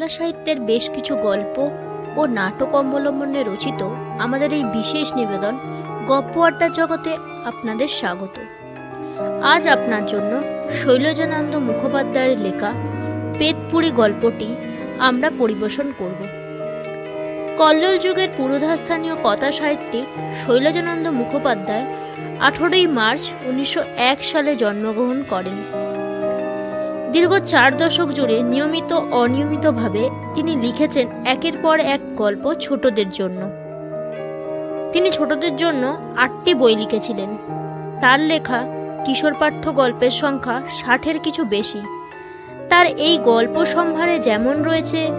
বাংলা সাহিত্যের বেশ কিছু গল্প ও নাটক অবলম্বনে রচিত আমাদের এই বিশেষ নিবেদন গপ্প আড্ডা জগতে আপনাদের স্বাগত। আজ আপনার জন্য শৈলজানন্দ মুখোপাধ্যায়ের লেখা পেতপুরি গল্পটি আমরা পরিবেশন করব। কল্লোল যুগের পুরোধাস্থানীয় কথা সাহিত্যিক শৈলজানন্দ মুখোপাধ্যায় আঠেরোই মার্চ উনিশশো এক সালে জন্মগ্রহণ করেন। দীর্ঘ চার দশক জুড়ে নিয়মিত অনিয়মিতভাবে তিনি লিখেছেন একের পর এক গল্প ছোটদের জন্য। তিনি ছোটদের জন্য আটটি বই লিখেছিলেন। তার লেখা কিশোর পাঠ্য গল্পের সংখ্যা ষাটের কিছু বেশি। তার এই গল্প সম্ভারে যেমন রয়েছে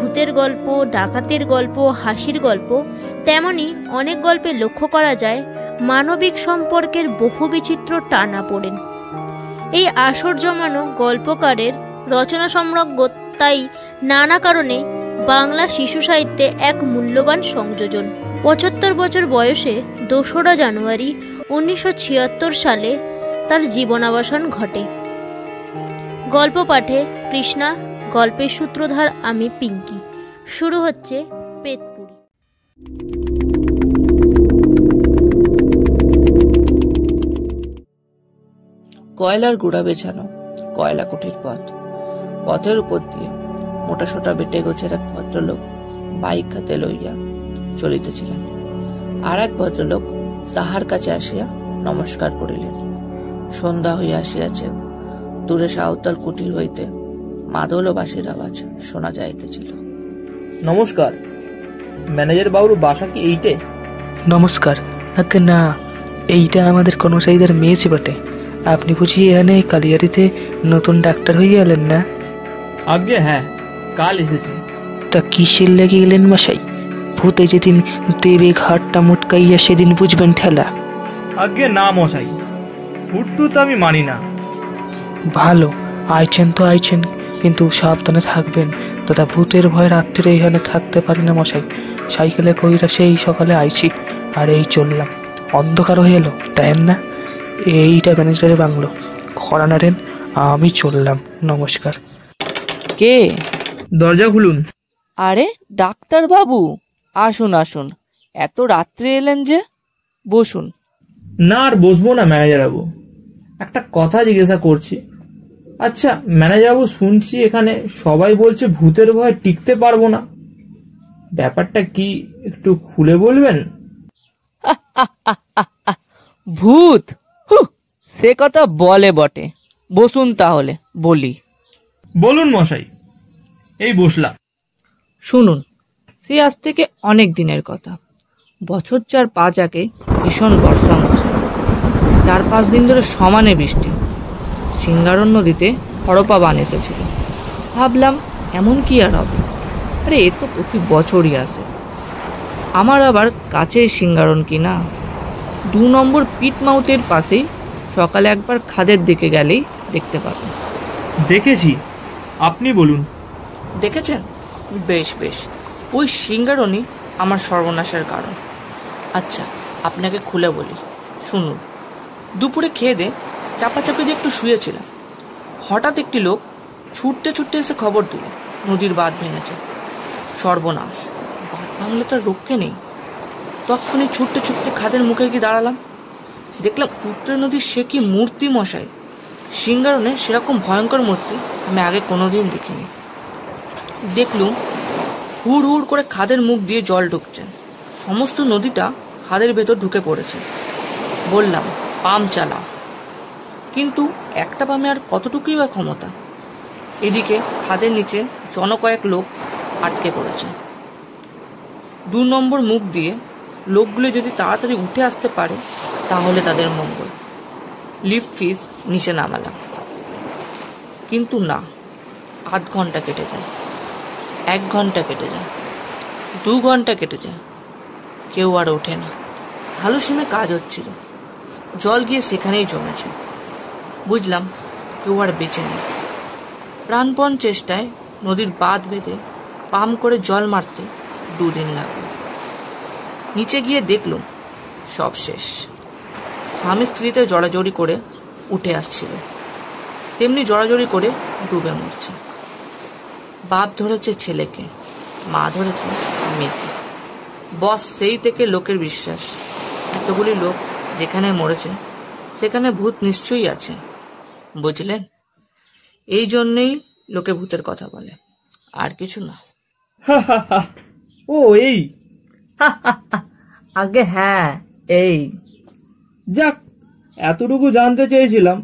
ভূতের গল্প, ডাকাতের গল্প, হাসির গল্প, তেমনি অনেক গল্পে লক্ষ্য করা যায় মানবিক সম্পর্কের বহু বিচিত্র টানা পড়েন। এই আসর জমানো গল্পকারের রচনা সম্রজ্ঞ তাই নানা কারণে বাংলা শিশু সাহিত্যে এক মূল্যবান সংযোজন। পঁচাত্তর বছর বয়সে দোসরা জানুয়ারি উনিশশো ছিয়াত্তর সালে তার জীবনাবসান ঘটে। গল্প পাঠে কৃষ্ণা, গল্পের সূত্রধার আমি পিঙ্কি। শুরু হচ্ছে পেতপুরি। কয়লার গুড়া বেছানো কয়লা কুঠির পথ। পথের উপর দিয়ে মোটা সোটা বেটে গোছের এক ভদ্রলোক বাইক হাতে লইয়া চলিতেছিলেন। আর এক ভদ্রলোক তাহার কাছে আসিয়া নমস্কার করিলেন। সন্ধ্যা হইয়া আসিয়াছে দূরে সাঁওতাল কুটির হইতে মাদল ও বাঁশির আওয়াজ শোনা যাইতেছিল। নমস্কার ম্যানেজার বাবুর বাসা কি এইটে? নমস্কার না এইটা আমাদের কর্মচারীদের মেয়েছে বটে। আপনি বুঝি এখানে কালিয়ারিতে নতুন ডাক্তার হয়ে গেলেন না? আগে হ্যাঁ কাল এসেছে। তা কিসের লেগে গেলেন মশাই? ভূতে যেদিন দেবে ঘাটটা মুটকাইয়া সেদিন বুঝবেন ঠেলা। আগে না মশাই হুট্টু তো আমি মানি না। ভালো আইছেন তো আইছেন কিন্তু সাবধানে থাকবেন। দাদা ভূতের ভয় রাত্রিরে এখানে থাকতে পারি না মশাই। সাইকেলে কইরা সেই সকালে আইছি আর এই চললাম। অন্ধকার হয়ে এলো তাই না? এইটা ম্যানেজারের বাংলো। খরা নাড়েন আমি চললাম। নমস্কার। কে? দরজা খুলুন। আরে ডাক্তার বাবু আসুন আসুন। এত রাত্রে এলেন যে বসুন। না আর বসবো না ম্যানেজার বাবু একটা কথা জিজ্ঞাসা করছি। আচ্ছা ম্যানেজার বাবু শুনছি এখানে সবাই বলছে ভূতের ভয় টিকতে পারব না। ব্যাপারটা কি একটু খুলে বলবেন? ভূত! সে কথা বলে বটে। বসুন তাহলে বলি। বলুন মশাই এই বসলাম। শুনুন সে আজ থেকে অনেক দিনের কথা। বছর চার পাঁচ আগে ভীষণ বর্ষা মৌসুম। চার পাঁচ দিন ধরে সমানে বৃষ্টি। সিঙ্গারন নদীতে হরপা বান এসেছিল। ভাবলাম এমন কি আর হবে? আরে এ তো প্রতি বছরই আসে। আমার আবার কাছে সিঙ্গারণ কি না দু নম্বর পিট মাউথের পাশেই সকালে একবার খাদের দিকে গেলেই দেখতে পাবেন। দেখেছি। আপনি বলুন। দেখেছেন? বেশ বেশ। ওই সিঙ্গারণই আমার সর্বনাশের কারণ। আচ্ছা আপনাকে খুলে বলি। শুনুন। দুপুরে খেয়ে দে চাপাচাপি দিয়ে একটু শুয়েছিলাম। হঠাৎ একটি লোক ছুটতে ছুটতে এসে খবর দিল নদীর বাঁধ ভেঙেছে। সর্বনাশ। বাঁধ ভাঙলে তার রক্ষে নেই। তখনই ছুটতে ছুটতে খাদের মুখে গিয়ে দাঁড়ালাম। দেখলাম উত্তর নদীর সে কি মূর্তি মশাই? সিঙ্গারণে সেরকম ভয়ঙ্কর মূর্তি আমি আগে কোনোদিন দেখিনি। দেখলুম হুড় হুড় করে খাদের মুখ দিয়ে জল ঢুকছেন সমস্ত নদীটা খাদের ভেতর ঢুকে পড়েছে। বললাম, পাম চালা। কিন্তু একটা পামে আর কতটুকুই বা ক্ষমতা? এদিকে খাদের নিচে জনকয়েক লোক আটকে পড়েছে। দু নম্বর মুখ দিয়ে লোকগুলো যদি তাড়াতাড়ি উঠে আসতে পারে তাহলে তাদের মঙ্গল। লিফট ফিস নিচে নামালাম। কিন্তু না, আধ ঘণ্টা কেটে যায়, এক ঘণ্টা কেটে যায়, দু ঘণ্টা কেটে যায়, কেউ আর ওঠে না। ভালো সিমে কাজ হচ্ছিল, জল গিয়ে সেখানেই জমেছে। বুঝলাম কেউ আর বেঁচে নেই। প্রাণপণ চেষ্টায় নদীর বাঁধ বেঁধে পাম করে জল মারতে দুদিন লাগল। নিচে গিয়ে দেখলুম সব শেষ। স্বামী স্ত্রীতে জড়াজড়ি করে উঠে আসছিল। তেমনি জড়াজড়ি করে ডুবে মরছে। বাপ ধরেছে ছেলেকে মা ধরেছে মেয়েকে। বস সেই থেকে লোকের বিশ্বাস। এতগুলি লোক যেখানে মরেছে সেখানে ভূত নিশ্চয়ই আছে। বুঝলেন? এই জন্যেই লোকে ভূতের কথা বলে। আর কিছু না। ও এই। আগে হ্যাঁ এই। যাক এতটুকু জানতে চেয়েছিলাম।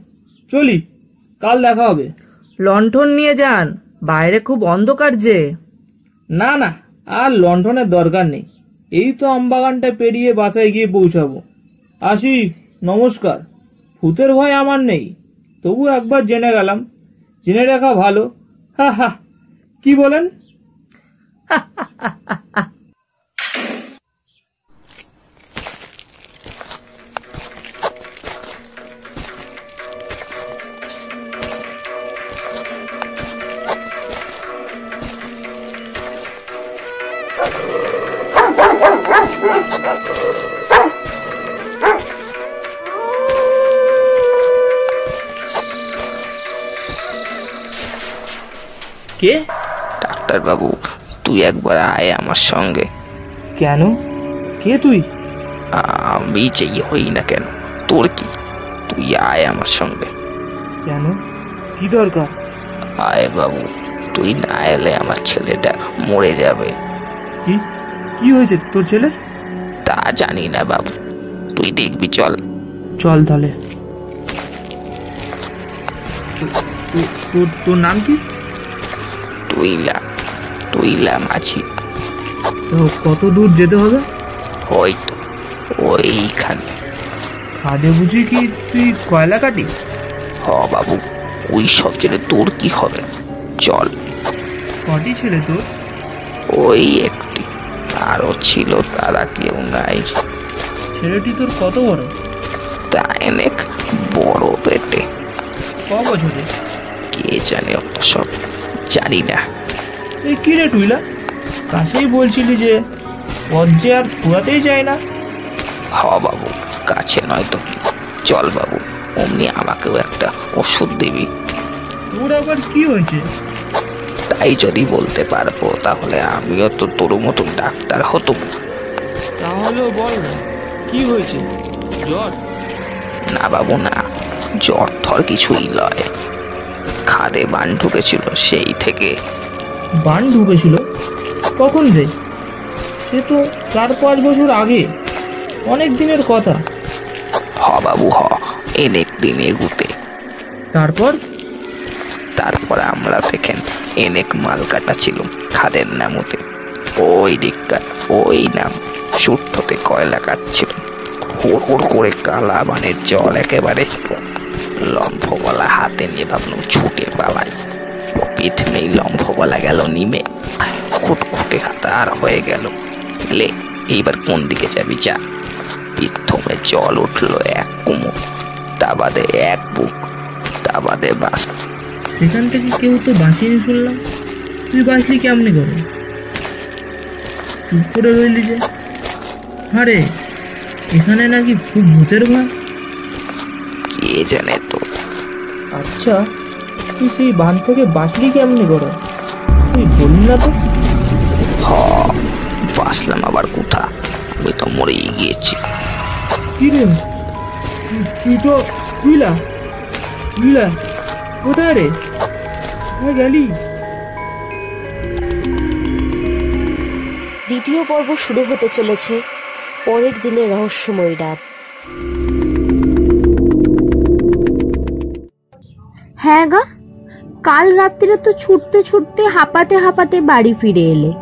চলি কাল দেখা হবে। লণ্ঠন নিয়ে যান বাইরে খুব অন্ধকার যে। না না আর লণ্ঠনের দরকার নেই। এই তো আমবাগানটা পেরিয়ে বাসায় গিয়ে পৌঁছাবো। আসি নমস্কার। ভূতের ভয় আমার নেই। তবু একবার জেনে গেলাম। জেনে রাখা ভালো। হা হা। কি বলেন? ডাক্তারবাবু তুই একবার আয় আমার সঙ্গে। কেন? কে তুই? আমি যেই হই না কেন তোর কি? তুই আয় আমার সঙ্গে। কেন? কি দরকার? আয় বাবু তুই না এলে আমার ছেলেটা মরে যাবে। কি? কি হয়েছে তোর ছেলে? তা জানি না বাবু তুই দেখবি চল। চল তাহলে। তোর নাম কি? তুইলা তুইলা মাঝি? তো কত দূর যেতে হবে? হয়তো ওইখানে। খাদে বুঝি কি তুই কয়লা কাটিস? হ বাবু ওই সব জেনে তোর কি হবে? চল। কটি ছেলে তোর? ওই একটি। আরও ছিল তারা কেউ নাই। ছেলেটি তোর কত বড়? তা অনেক বড় পেটে। ক বছরে কে জানে সব জানি না। এই কি রে টুইলা? কাছেই বলছিলি যে পদ্মে আর ফুরাতেই চায় না। হ বাবু কাছে নয় তো কি? চল বাবু অমনি আমাকেও একটা ওষুধ দিবি। তোর আবার কি হয়েছে? তাই যদি বলতে পারব তাহলে আমিও তো তোর মতন ডাক্তার হতো তাহলেও বল কি হয়েছে? জ্বর? না বাবু না। জ্বর থর কিছুই লয়। খাদে বান ঢুকেছিল সেই থেকে। বান ঢুকেছিল। কখন রে সে তো চার পাঁচ বছর আগে। অনেক দিনের কথা। হ বাবু হ। এনেক দিন এগুতে। তারপর? তারপর আমরা দেখেন এনেক মাল কাটা ছিল খাদের নামতে। ওই দিককার ওই নাম সুট্ঠতে কয়লা কাটছিল। হুড় হুড় করে কালা বানের জল একেবারে লম্ফ গলা হাতে নিয়ে ভাবলাম ছুটে পালাই পিঠ নেই লম্ফ গলা গেল নিমে। খুটখুটে হাতার হয়ে গেল। লে এইবার কোন দিকে যাবি? যা। পিঠ থমে জল উঠল এক কুমো। তা বাদে এক বুক। তা বাদে বাস সেখান থেকে কেউ তো বাঁচিনি শুনলাম তুই বাঁচলি কেমনি করে চুপ করে রইলি যে। আরে এখানে নাকি খুব ভূতের ভয় কে জানে তো। আচ্ছা তুই সেই বান থেকে বাঁচলি কেমনি করে তুই বললি না তো। হ বাসলাম আবার কোথা আমি তো মরেই গিয়েছি। কি রে? তুই তো তুইলা? তুইলা? কোথায় রে? কোথায় গেলি? দ্বিতীয় পর্ব শুরু হতে চলেছে। পরের দিনের রহস্যময় রাত। হ্যাঁ গা কাল রাত্রিরে তো ছুটতে ছুটতে হাঁপাতে হাঁপাতে বাড়ি ফিরে এলে।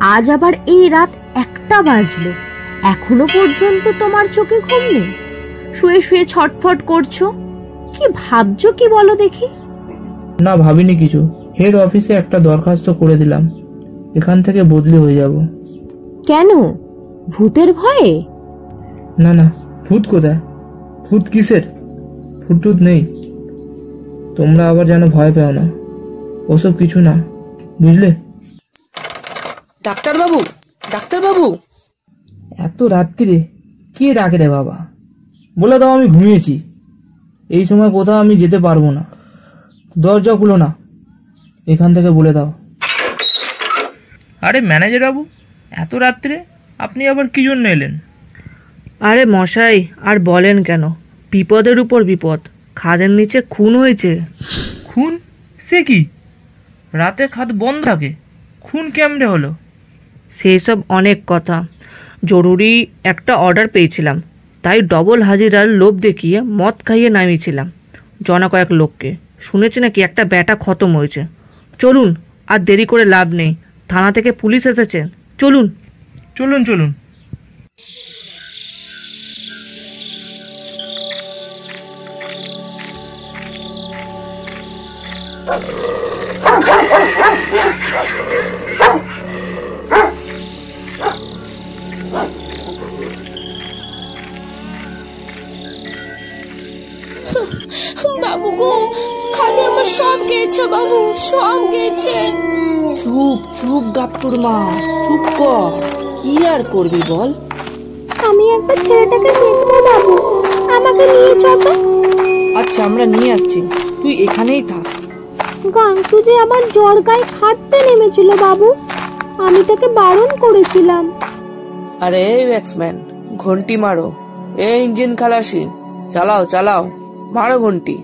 আজ আবার এই রাত একটা বাজলো। এখনও পর্যন্ত তোমার চোখে ঘুম নেই? শুয়ে শুয়ে ছটফট করছ? কি ভাবছ কি বলো দেখি? না ভাবিনি কিছু। হেড অফিসে একটা দরখাস্ত করে দিলাম। এখান থেকে বদলি হয়ে যাব। কেন? ভূতের ভয়ে? না না ভূত কোথায়? ভূত কিসের? ভূত টুত নেই। তোমরা আবার যেন ভয় পেও না। ওসব কিছু না বুঝলে? ডাক্তারবাবু ডাক্তারবাবু। এত রাত্রিরে কে ডাকে রে বাবা? বলে দাও আমি ঘুমিয়েছি। এই সময় কোথাও আমি যেতে পারব না। দরজা খুলো না। এখান থেকে বলে দাও। আরে ম্যানেজার বাবু এত রাত্রে আপনি আবার কি জন্য এলেন? আরে মশাই আর বলেন কেন? বিপদের উপর বিপদ। খাদের নিচে খুন হয়েছে। খুন? সে কি? রাতে খাদ বন্ধ থাকে। খুন কেমনে হলো? সেই সব অনেক কথা। জরুরি একটা অর্ডার পেয়েছিলাম। তাই ডবল হাজিরার লোভ দেখিয়ে মদ খাইয়ে নামিয়েছিলাম। জনা কয়েক লোককে। শুনেছি নাকি একটা ব্যাটা খতম হয়েছে। চলুন আর দেরি করে লাভ নেই। থানা থেকে পুলিশ এসেছে। চলুন। চলুন চলুন। বাবু গো খাদে আমার সব গেছে বাবু সব গেছে চুপ চুপ গাপ্টুর মা চুপ কর। কি আর করবি বল? আমি একবার ছেলেটাকে দেখব বাবু। আমাকে নিয়ে যাব আচ্ছা আমরা নিয়ে আসছি। তুই এখানেই থাক। গাংটু যে আমার জ্বর গায়ে খাটতে নেমেছিল, বাবু। আমি তাকে বারণ করেছিলাম। আরে, এই ব্যাটসম্যান, ঘন্টি মারো। এই ইঞ্জিন খালাসি। চালাও চালাও। মারো ঘন্টি।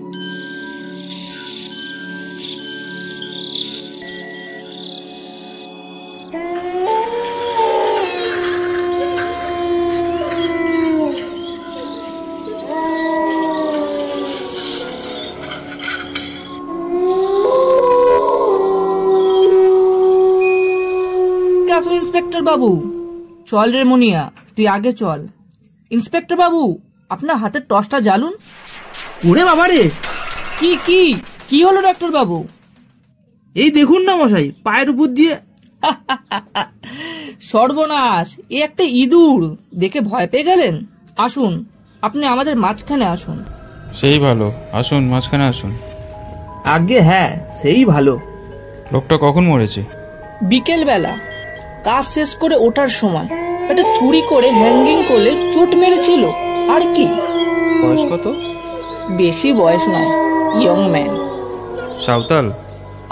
চল রে মুনিয়া তুই আগে চল। ইন্সপেক্টর বাবু আপনার হাতের টসটা জ্বালুন। ওরে বাবা রে! কি কি? কি হলো ডাক্তার বাবু? এই দেখুন না মশাই পায়ের উপর দিয়ে সর্বনাশ এ একটা ইঁদুর। দেখে ভয় পেয়ে গেলেন? আসুন আপনি আমাদের মাঝখানে আসুন। সেই ভালো। আসুন মাঝখানে আসুন। আগে হ্যাঁ সেই ভালো। লোকটা কখন মরেছে? বিকেল বেলা কাজ শেষ করে ওঠার সময়। এটা চুরি করে হ্যাঙ্গিং করলে চোট মেরেছিল। আর কি? বয়স কত? বেশি বয়স নয় ইয়ং ম্যান সাঁওতাল?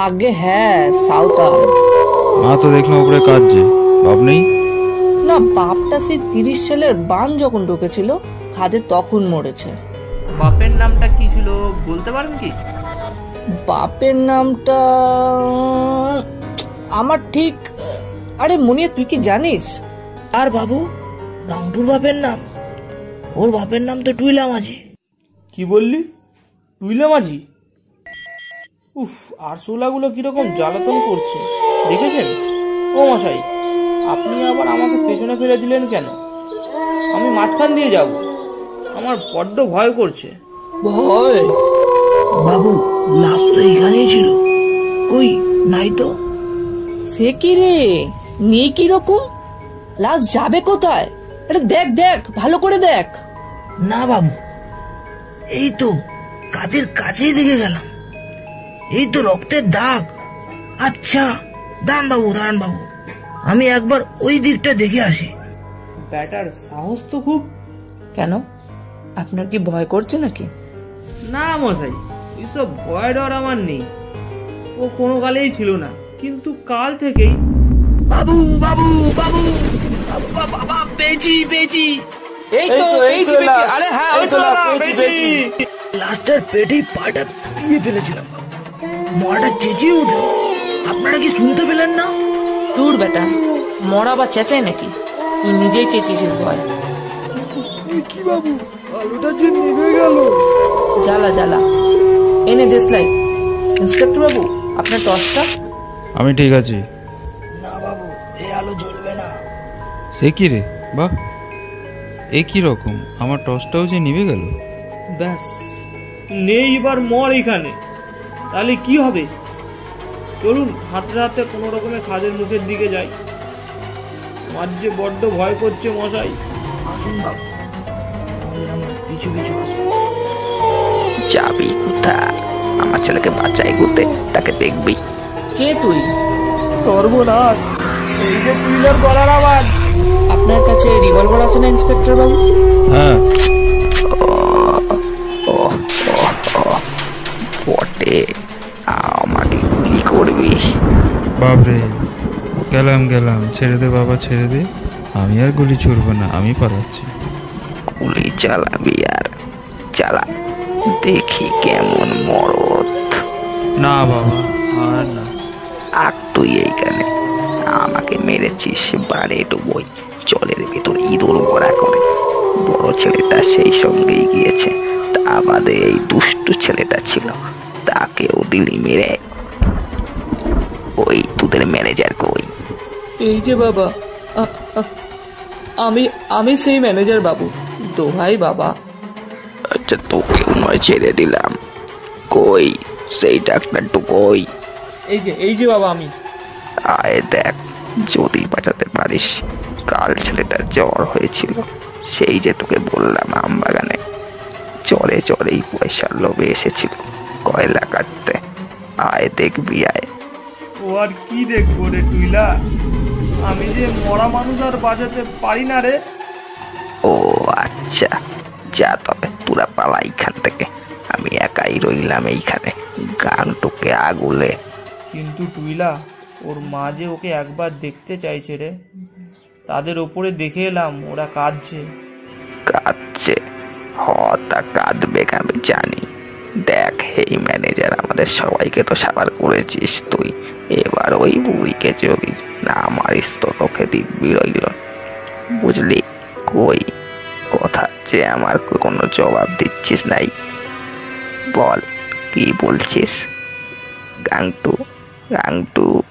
আগে হ্যাঁ সাউথাল মা তো দেখলাম উপরে কাঁদছে। বাপ নেই? না বাপটা সেই তিরিশ সালের বান যখন ঢুকেছিল খাদে তখন মরেছে। বাপের নামটা কি ছিল বলতে পারেন কি? বাপের নামটা আমার ঠিক আরে মনিয়া তুই কি জানিস? আর বাবু গাংটুর বাপের নাম। ওর বাপের নাম তো টুইলা মাঝি কি বললি? তুইলে মাঝি উফ আর আরশোলাগুলো কীরকম জ্বালাতন করছে। দেখেছেন? ও মশাই আপনি আবার আমাকে পেছনে ফেলে দিলেন কেন? আমি মাঝখান দিয়ে যাব। আমার বড্ড ভয় করছে। ভয়? বাবু লাশ তো এখানেই ছিল। কই নাই তো? সে কি রে? নিয়ে কি রকম লাশ যাবে কোথায়? আরে দেখ দেখ ভালো করে দেখ। না বাবু এই তো কাদের কাছেই দেখে গেলাম। এই তো রক্তের দাগ। আচ্ছা দাঁড়ান বাবু দাঁড়ান বাবু। আমি একবার ওই দিকটা দেখে আসি। ব্যাটার সাহস তো খুব। কেন? আপনার কি ভয় করছে নাকি? না মশাই এসব ভয় ডর আমার নেই। ও কোনো কালেই ছিল না কিন্তু কাল থেকেই বাবু, বাবু, বাবা, পেয়েছি পেয়েছি এই তো এই তো আরে হ্যাঁ ওই তো পেয়েছি লাস্টার পেটেই পাটা দিয়ে ফেলেছিলাম। মরাটা চেঁচিয়ে উঠল। আপনারা কি শুনতে পেলেন না? দূর বেটা মরা বা চেঁচায় নাকি? তুই নিজেই চেঁচিয়েছিস ভয় কি বাবু আলোটা যে নিভে গেল। জ্বালা জ্বালা। এনে দেশলাই ইন্সপেক্টর বাবু আপনার টর্চটা আমি ঠিক আছি। না বাবু এই আলো জ্বলবে না সে কি রে? বাহ। এ কি রকম? আমার টসটাও যে নিভে গেল। ব্যাস নেই এবার মর এখানে। তাহলে কি হবে? চলুন হাতে হাতে কোনো রকমের খাদের মুখের দিকে যাই। আমার যে বড্ড ভয় করছে মশাই। আসুন বাবু। তাহলে আমার পিছু পিছু আসুন যাবি কোথায়? আমার ছেলেকে বাঁচাই গুতে তাকে দেখবি। কে তুই? সর্বনাশ। এই যে পিলার গলার আওয়াজ। আপনার কাছে রিভলভার আছে না ইন্সপেক্টর বাবু? হ্যাঁ। বটে আমাকে গুলি করবি? বাপরে গেলাম গেলাম। ছেড়ে দে বাবা ছেড়ে দে। আমি আর গুলি ছুড়বো না আমি পালাচ্ছি। গুলি চালাবি আর চালা। দেখি কেমন মরদ। না বাবা আর না। আর তুই এইখানে মেরেছিস বারে ডুবোই জলের ভেতর ইঁদুর ভরা করে। বড় ছেলেটা সেই সঙ্গেই গিয়েছে। তা আমাদের এই দুষ্টু ছেলেটা ছিল। তাকেও দিলি মেরে। ওই তোদের ম্যানেজার কই এই যে বাবা আমি আমি সেই ম্যানেজার বাবু। দোহাই বাবা। আচ্ছা তোকেও নয় ছেড়ে দিলাম। কই? সেই ডাক্তারটু কই? এই যে এই যে বাবা আমি। আয় দেখ। যদি বাঁচাতে পারিস কাল ছেলেটার জ্বর হয়েছিল। সেই যে তোকে বললাম আমবাগানে চরে জ্বরেই পয়সার লোভে এসেছিল কয়লা কাটতে। আয় দেখবি আয়। ও আর কি দেখব রে তুইলা আমি যে মরা মানুষ আর বাঁচাতে পারি না রে। ও আচ্ছা যা তবে তোরা পালা এইখান থেকে। আমি একাই রইলাম এইখানে গানটুকে আগুলে। কিন্তু টুইলা ওর মা যে ওকে একবার দেখতে চাইছে রে, তাদের ওপরে দেখে এলাম ওরা কাঁদছে। কাঁদছে? হতা কাঁদবে আমি জানি। দেখ এই ম্যানেজার, আমাদের সবাইকে তো সাবার করেছিস তুই। এবার ওই বুড়িকে যদি না মারিস তো তোকে দিব্যি রইল। বুঝলি? কই? কথা যে আমার কোনো জবাব দিচ্ছিস নাই। বল, কি বলছিস? গাংটু গাংটু।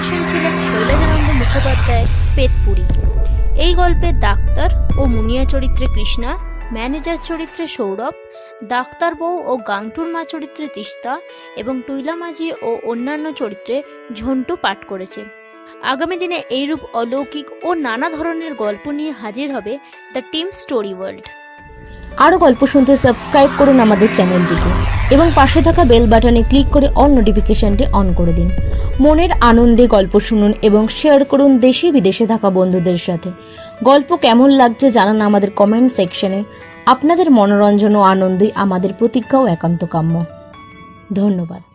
আপনারা শুনছিলেন শৈলজানন্দ মুখোপাধ্যায়ের পেতপুরি এই গল্পে ডাক্তার ও মুনিয়া চরিত্রে কৃষ্ণা, ম্যানেজার চরিত্রে সৌরভ, ডাক্তার বউ ও গাংটুর মা চরিত্রে তিস্তা এবং টুইলা মাঝি ও অন্যান্য চরিত্রে ঝন্টু পাঠ করেছে। আগামী দিনে এইরূপ অলৌকিক ও নানা ধরনের গল্প নিয়ে হাজির হবে দ্য টিম স্টোরি ওয়ার্ল্ড। আরও গল্প শুনতে সাবস্ক্রাইব করুন আমাদের চ্যানেলটিকে এবং পাশে থাকা বেল বাটনে ক্লিক করে অল নোটিফিকেশনটি অন করে দিন। মনের আনন্দে গল্প শুনুন এবং শেয়ার করুন দেশে বিদেশে থাকা বন্ধুদের সাথে। গল্প কেমন লাগছে জানান আমাদের কমেন্ট সেকশনে আপনাদের মনোরঞ্জন ও আনন্দই আমাদের প্রতিজ্ঞাও একান্ত কাম্য ধন্যবাদ।